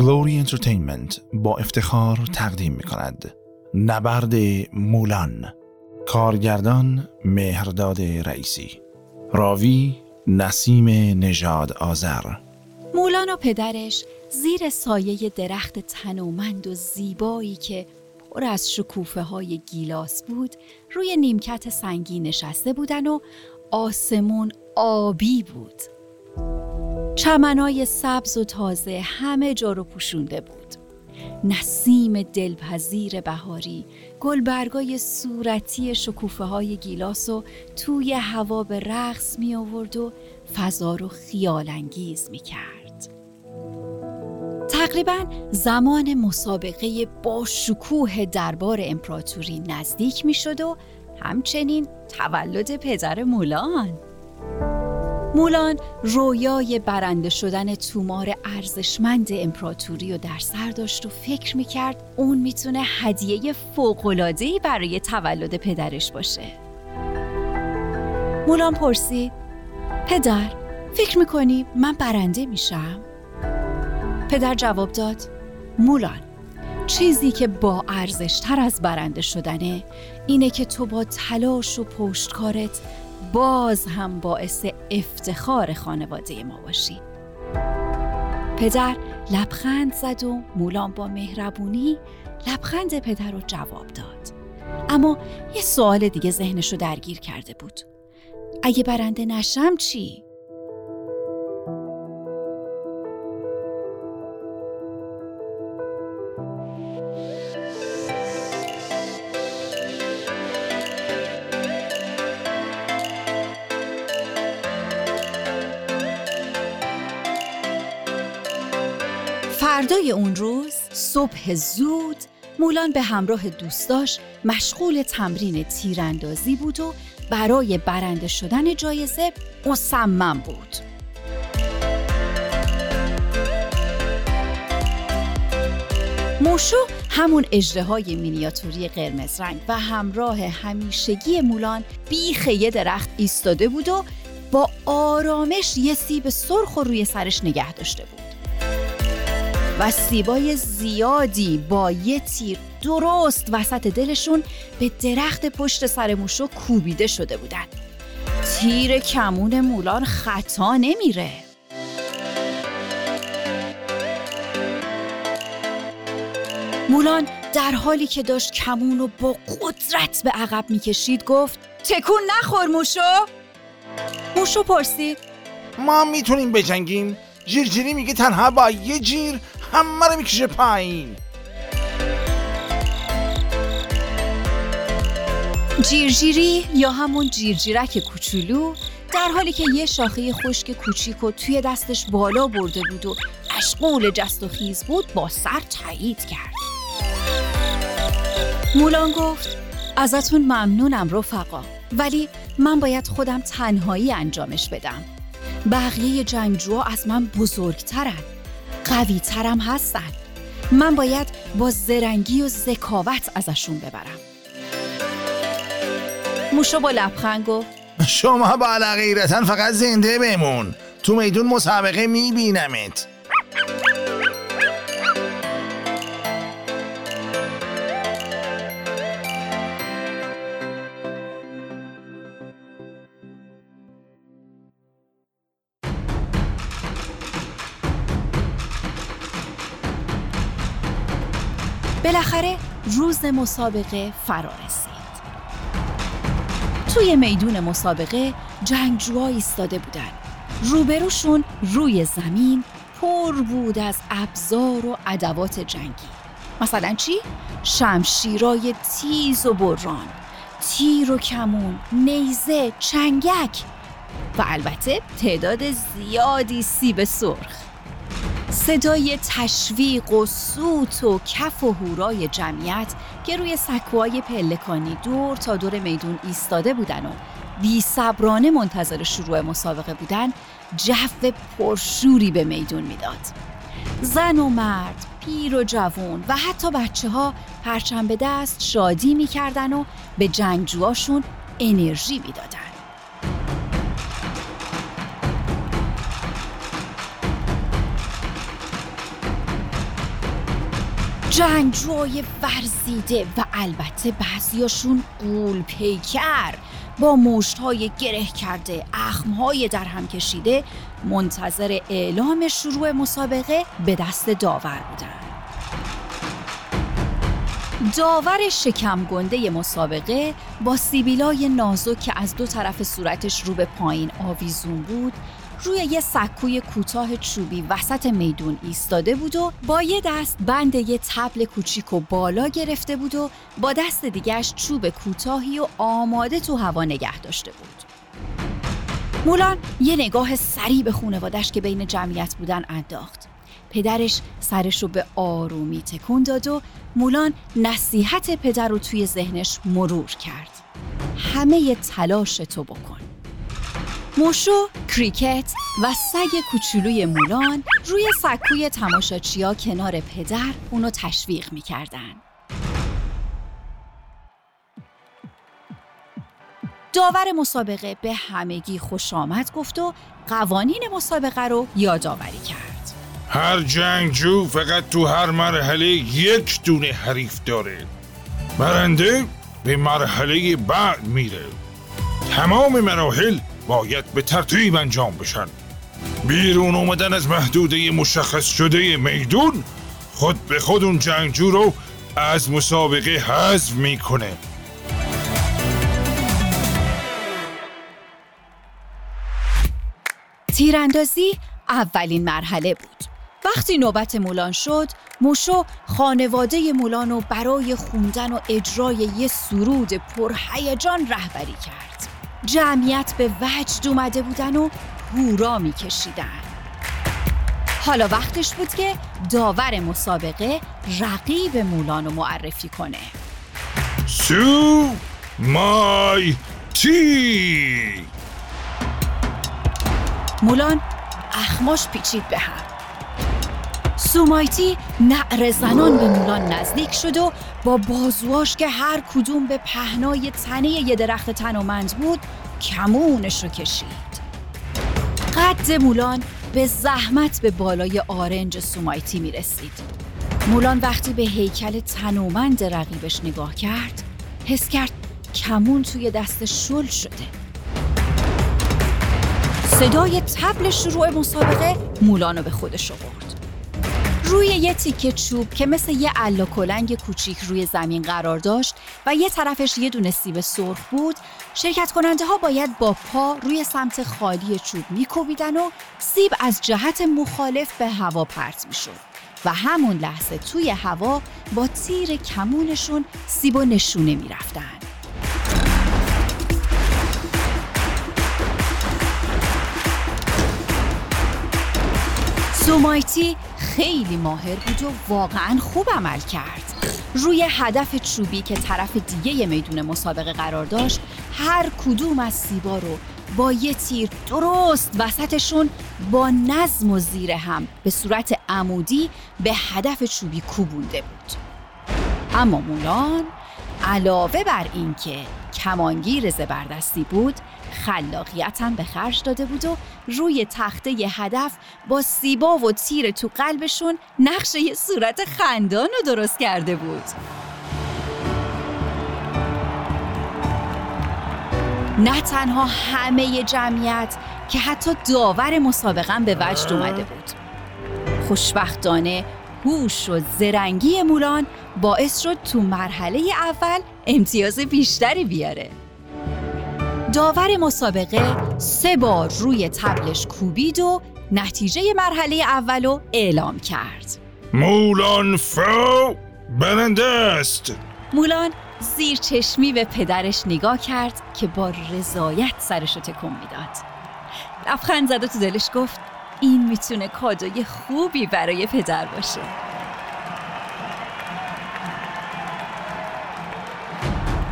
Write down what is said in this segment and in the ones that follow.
Glory Entertainment با افتخار تقدیم می کند نبرد مولان کارگردان مهرداد رئیسی. راوی نسیم نژاد آذر. مولان و پدرش زیر سایه درخت تنومند و زیبایی که پر از شکوفه های گیلاس بود روی نیمکت سنگی نشسته بودن و آسمون آبی بود. چمنای سبز و تازه همه جا رو پوشونده بود نسیم دلپذیر بهاری گلبرگای صورتی شکوفه های گیلاس و توی هوا به رقص می آورد و فضا رو خیال انگیز می کرد. تقریبا زمان مسابقه با شکوه دربار امپراتوری نزدیک می شد و همچنین تولد پدر مولان. مولان رویای برنده شدن تومار ارزشمند امپراتوری و در سر داشت و فکر می‌کرد اون می‌تونه هدیه فوقلادهی برای تولد پدرش باشه. مولان پرسید پدر فکر می‌کنی من برنده میشم؟ پدر جواب داد مولان چیزی که با ارزش تر از برنده شدنه اینه که تو با تلاش و پشتکارت باز هم باعث افتخار خانواده ما باشی. پدر لبخند زد و مولان با مهربونی لبخند پدر رو جواب داد. اما یه سوال دیگه ذهنش رو درگیر کرده بود. اگه برنده نشم چی؟ فردای اون روز صبح زود مولان به همراه دوستاش مشغول تمرین تیراندازی بود و برای برنده شدن جایزه مصمم بود. موشو همون اجره مینیاتوری قرمز رنگ و همراه همیشگی مولان بیخ یه درخت ایستاده بود و با آرامش یه سیب سرخ و روی سرش نگه داشته بود. و سیبای زیادی با یه تیر درست وسط دلشون به درخت پشت سر موشو کوبیده شده بودن. تیر کمون مولان خطا نمیره. مولان در حالی که داشت کمون رو با قدرت به عقب می‌کشید گفت تکون نخور موشو. موشو پرسید ما می‌تونیم بجنگیم؟ جیرجیری میگه تنها با یه جیر همه رو می‌کشه پایین. جیرجیری یا همون جیرجیرک کوچولو در حالی که یه شاخه خشک کوچیک و توی دستش بالا برده بود و اشغول جست و خیز بود با سر تایید کرد. مولان گفت ازتون ممنونم رفقا ولی من باید خودم تنهایی انجامش بدم. بقیه جنگجوها از من بزرگترن. قوی ترم هستن. من باید با زرنگی و ذکاوت ازشون ببرم. موشو با لبخند گفت. شما با غیرتا فقط زنده بمون. تو میدون مسابقه میبینمت. روز مسابقه فرا رسید. توی میدون مسابقه جنگجوها ایستاده بودن. روبروشون روی زمین پر بود از ابزار و ادوات جنگی. مثلا چی؟ شمشیرای تیز و بران تیر و کمون نیزه چنگک و البته تعداد زیادی سیب سرخ. صدای تشویق و سوت و کف و هورای جمعیت که روی سکوهای پلکانی دور تا دور میدون ایستاده بودن و بی صبرانه منتظر شروع مسابقه بودن جو پرشوری به میدون می‌داد. زن و مرد، پیر و جوون و حتی بچه ها پرچم به دست شادی می‌کردن و به جنگجوهاشون انرژی می‌دادن. جنگجوهای ورزیده و البته بعضیاشون قول پیکر. با مشتهای گره کرده اخمهای در هم کشیده منتظر اعلام شروع مسابقه به دست داور بودن. داور شکم گنده مسابقه با سیبیلای نازک که از دو طرف صورتش رو به پایین آویزون بود روی یه سکوی کوتاه چوبی وسط میدون ایستاده بود و با یه دست بند یه تبل کوچیک و بالا گرفته بود و با دست دیگهش چوب کوتاهی و آماده تو هوا نگه داشته بود. مولان یه نگاه سریع به خونوادش که بین جمعیت بودن انداخت. پدرش سرش رو به آرومی تکون داد و مولان نصیحت پدر رو توی ذهنش مرور کرد. همه تلاش تو بکن. موشو، کریکت و سگ کوچولوی مولان روی سکوی تماشاچیا کنار پدر اونو تشویق می‌کردن. داور مسابقه به همگی خوش آمد گفت و قوانین مسابقه رو یادآوری کرد. هر جنگجو فقط تو هر مرحله یک دونه حریف داره برنده به مرحله بعد میره تمام مراحل باید به ترتیب انجام بشن بیرون اومدن از محدوده مشخص شده میدون خود به خود اون جنگجو رو از مسابقه حذف می‌کنه تیراندازی اولین مرحله بود. وقتی نوبت مولان شد، موشو خانواده مولان رو برای خوندن و اجرای یه سرود پرهیجان رهبری کرد. جمعیت به وجد اومده بودن و هورا میکشیدن. حالا وقتش بود که داور مسابقه رقیب مولان رو معرفی کنه. سو مای تی مولان اخماش پیچید به هم سومایتی نعر زنان به مولان نزدیک شد و با بازواش که هر کدوم به پهنای تنه یه درخت تنومند بود کمونش رو کشید. قد مولان به زحمت به بالای آرنج سومایتی می رسید مولان وقتی به هیکل تنومند رقیبش نگاه کرد حس کرد کمون توی دست شل شده. صدای تبل شروع مسابقه مولانو به خودش آورد. روی یه تیکه چوب که مثل یه الا کلنگ کوچیک روی زمین قرار داشت و یه طرفش یه دونه سیب سرخ بود شرکت کننده ها باید با پا روی سمت خالی چوب میکوبیدن و سیب از جهت مخالف به هوا پرت می‌شد و همون لحظه توی هوا با تیر کمونشون سیب و نشونه می‌رفتن. سومایتی خیلی ماهر بود و واقعا خوب عمل کرد. روی هدف چوبی که طرف دیگه میدون مسابقه قرار داشت هر کدوم از سیبا رو با یه تیر درست وسطشون با نظم و زیر هم به صورت عمودی به هدف چوبی کوبونده بود. اما مولان علاوه بر اینکه کمانگیر زبردستی بود خلاقیت هم به خرج داده بود و روی تخته ی هدف با سیبا و تیر تو قلبشون نقشه یه صورت خندان رو درست کرده بود. نه تنها همه جمعیت که حتی داور مسابقه به وجد اومده بود. خوشبختانه هوش و زرنگی مولان باعث شد تو مرحله اول امتیاز بیشتری بیاره. داور مسابقه سه بار روی تبلش کوبید و نتیجه مرحله اول رو اعلام کرد. مولان فو برنده است مولان زیر چشمی به پدرش نگاه کرد که با رضایت سرش رو تکون می‌داد. لبخند زد و تو دلش گفت این می‌تونه کادوی خوبی برای پدر باشه.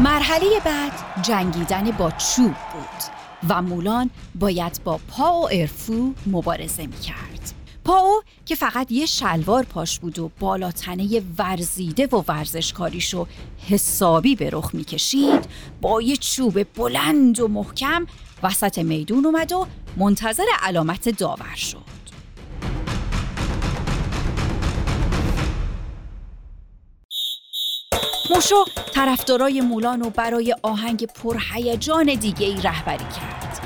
مرحله بعد جنگیدن با چوب بود و مولان باید با پا و ارفو مبارزه می‌کرد. پاو که فقط یه شلوار پاش بود و بالاتنه ورزیده و ورزشکاریشو حسابی به رخ می‌کشید با یه چوب بلند و محکم وسط میدون اومد و منتظر علامت داور شد. موشو طرفدارای مولان و برای آهنگ پرهیجان دیگه ای رهبری کرد.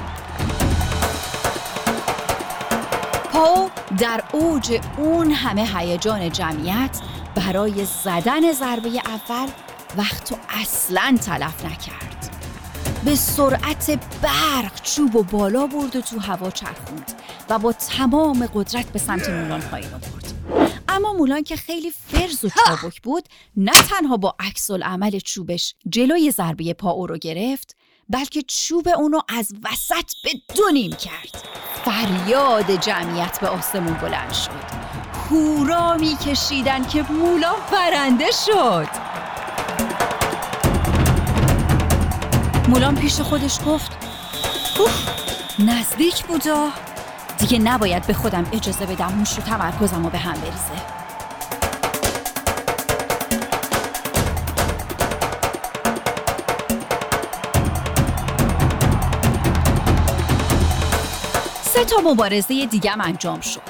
پاو در اوج اون همه هیجان جمعیت برای زدن ضربه اول وقت و اصلا تلف نکرد. به سرعت برق چوب و بالا برد و تو هوا چرخوند و با تمام قدرت به سمت مولان پایین آورد اما مولان که خیلی فرز و چابک بود نه تنها با عکس عمل چوبش جلوی ضربه پا او رو گرفت بلکه چوب اونو از وسط به دو نیم کرد. فریاد جمعیت به آسمون بلند شد. هورا میکشیدن که مولا برنده شد. مولان پیش خودش گفت اوه نزدیک بودا. دیگه نباید به خودم اجازه بدم موش رو تمرکزم رو به هم بریزه. سه تا مبارزه دیگم انجام شد.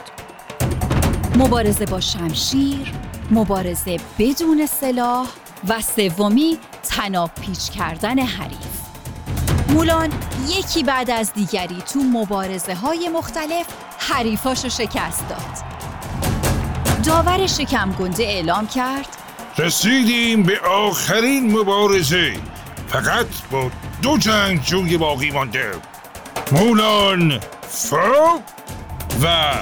مبارزه با شمشیر مبارزه بدون سلاح و سومی تناب پیچ کردن حریف. مولان یکی بعد از دیگری تو مبارزه های مختلف حریفاشو شکست داد. داور شکم گنده اعلام کرد رسیدیم به آخرین مبارزه. فقط با دو جنگ جوی باقی مانده. مولان فو و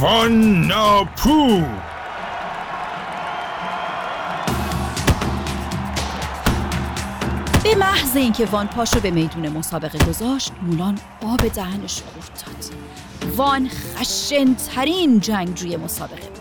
وان ناپو به محض اینکه وان پاشو به میدون مسابقه گذاشت مولان آب دهنش خورد داد. وان خشنترین جنگجوی مسابقه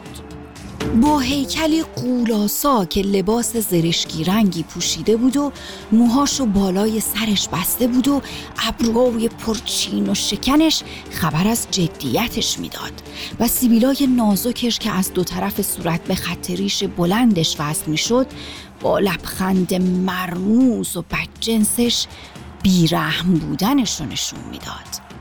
با هیکلی قولاسا که لباس زرشکی رنگی پوشیده بود و موهاشو بالای سرش بسته بود و ابروهای پرچین و شکنش خبر از جدیتش می‌داد و سیبیلای نازکش که از دو طرف صورت به خط ریش بلندش وصل می‌شد با لبخند مرموز و بدجنسش بیرحم بودنش رو نشون می‌داد.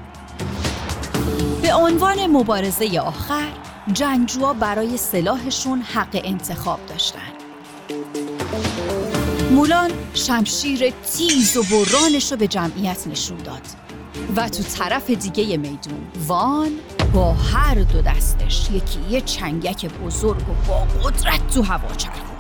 به عنوان مبارزه آخر جنگجوها برای سلاحشون حق انتخاب داشتن. مولان شمشیر تیز و برانش رو به جمعیت نشون داد. و تو طرف دیگه میدون وان با هر دو دستش یکی یه چنگک بزرگ و با قدرت تو هوا چرخوند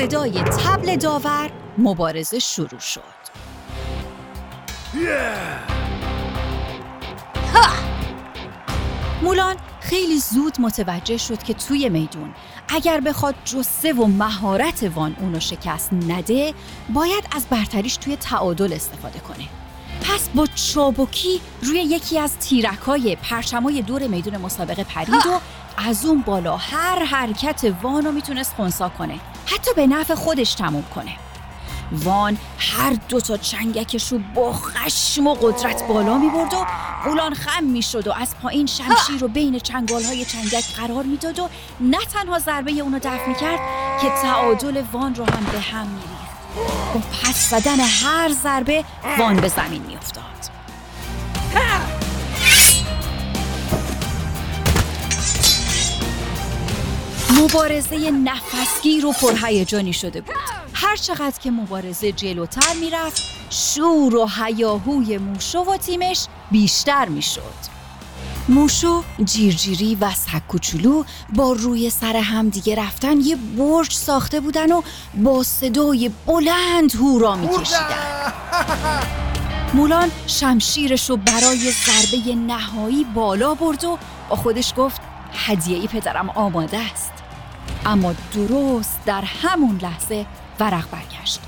صدای تبل داور مبارزه شروع شد. مولان خیلی زود متوجه شد که توی میدون اگر بخواد جسه و مهارت وان اونو شکست نده باید از برتریش توی تعادل استفاده کنه. پس با چابکی روی یکی از تیرکای پرچمای دور میدون مسابقه پرید و از اون بالا هر حرکت وان رو می‌تونست خونسا کنه. حتی به نفع خودش تموم کنه. وان هر دو تا چنگکش رو با خشم و قدرت بالا می برد و مولان خم می شد و از پایین شمشیر رو بین چنگال های چنگک قرار می‌داد و نه تنها ضربه اونو دفع می کرد که تعادل وان رو هم به هم می ریخت با پس زدن هر ضربه وان به زمین می افتاد مبارزه نفسگیر و پرهیجانی شده بود. هر چقدر که مبارزه جلوتر می‌رفت شور و هیاهوی موشو و تیمش بیشتر می‌شد. موشو جیرجیری و سگ کوچولو با روی سر هم دیگه رفتن یه برج ساخته بودن و با صدای بلند هورا میکشیدن. مولان شمشیرش رو برای ضربه نهایی بالا برد و با خودش گفت هدیه ای پدرم آماده است. اما درست در همون لحظه ورق برگشت.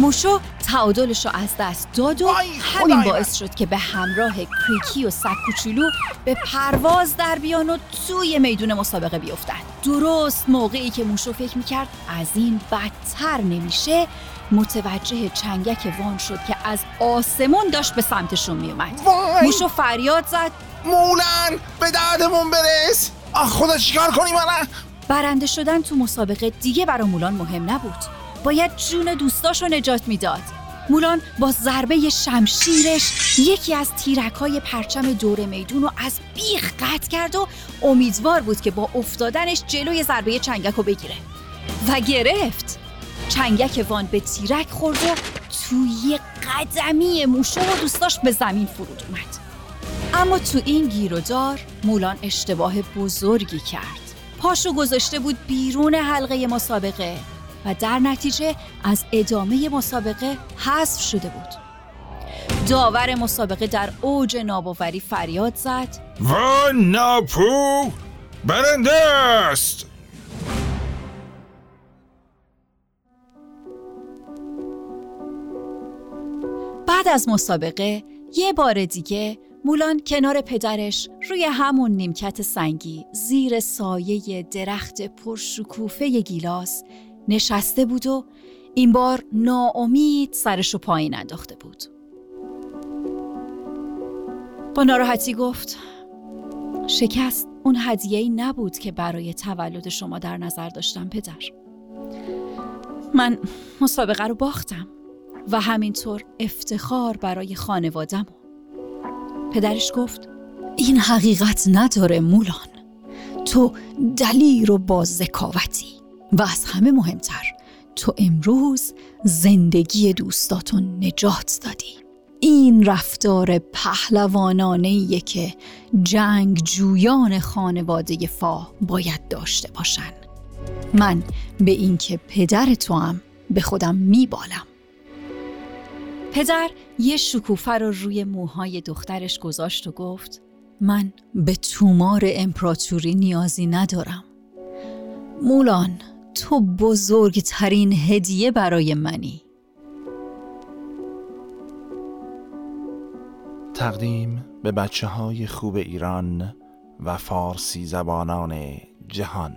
موشو تعادلش رو از دست داد و همین باعث شد که به همراه کریکی و سگ کوچولو به پرواز در بیان و توی میدون مسابقه بیفتن درست موقعی که موشو فکر می‌کرد از این بدتر نمیشه متوجه چنگک وان شد که از آسمون داشت به سمتشون میومد! موشو فریاد زد. مولن به دردمون برس! آخ خدا چیکار کنیم الان برنده شدن تو مسابقه دیگه برا مولان مهم نبود. باید جون دوستاشو نجات می‌داد. مولان با ضربه شمشیرش یکی از تیرک های پرچم دور میدون رو از بیخ قطع کرد و امیدوار بود که با افتادنش جلوی ضربه چنگک رو بگیره. و گرفت. چنگک وان به تیرک خورد و توی قدمی موشو و دوستاش به زمین فرود اومد. اما تو این گیر و دار مولان اشتباه بزرگی کرد. پاشو گذاشته بود بیرون حلقه مسابقه و در نتیجه از ادامه مسابقه حذف شده بود. داور مسابقه در اوج ناباوری فریاد زد. و ناپو برنده است! بعد از مسابقه یه بار دیگه مولان کنار پدرش روی همون نیمکت سنگی زیر سایه درخت پرشکوفه گیلاس نشسته بود و این بار ناامید سرشو پایین انداخته بود. با ناراحتی گفت شکست اون هدیه نبود که برای تولد شما در نظر داشتم پدر. من مسابقه رو باختم و همینطور افتخار برای خانوادم پدرش گفت این حقیقت نداره مولان. تو دلیر و با ذکاوتی و از همه مهمتر تو امروز زندگی دوستاتون نجات دادی. این رفتار پهلوانانه که جنگ جویان خانواده فا باید داشته باشن. من به اینکه پدر تو هم به خودم میبالم. پدر یه شکوفه رو روی موهای دخترش گذاشت و گفت من به تومار امپراتوری نیازی ندارم. مولان تو بزرگترین هدیه برای منی. تقدیم به بچه های خوب ایران و فارسی زبانان جهان.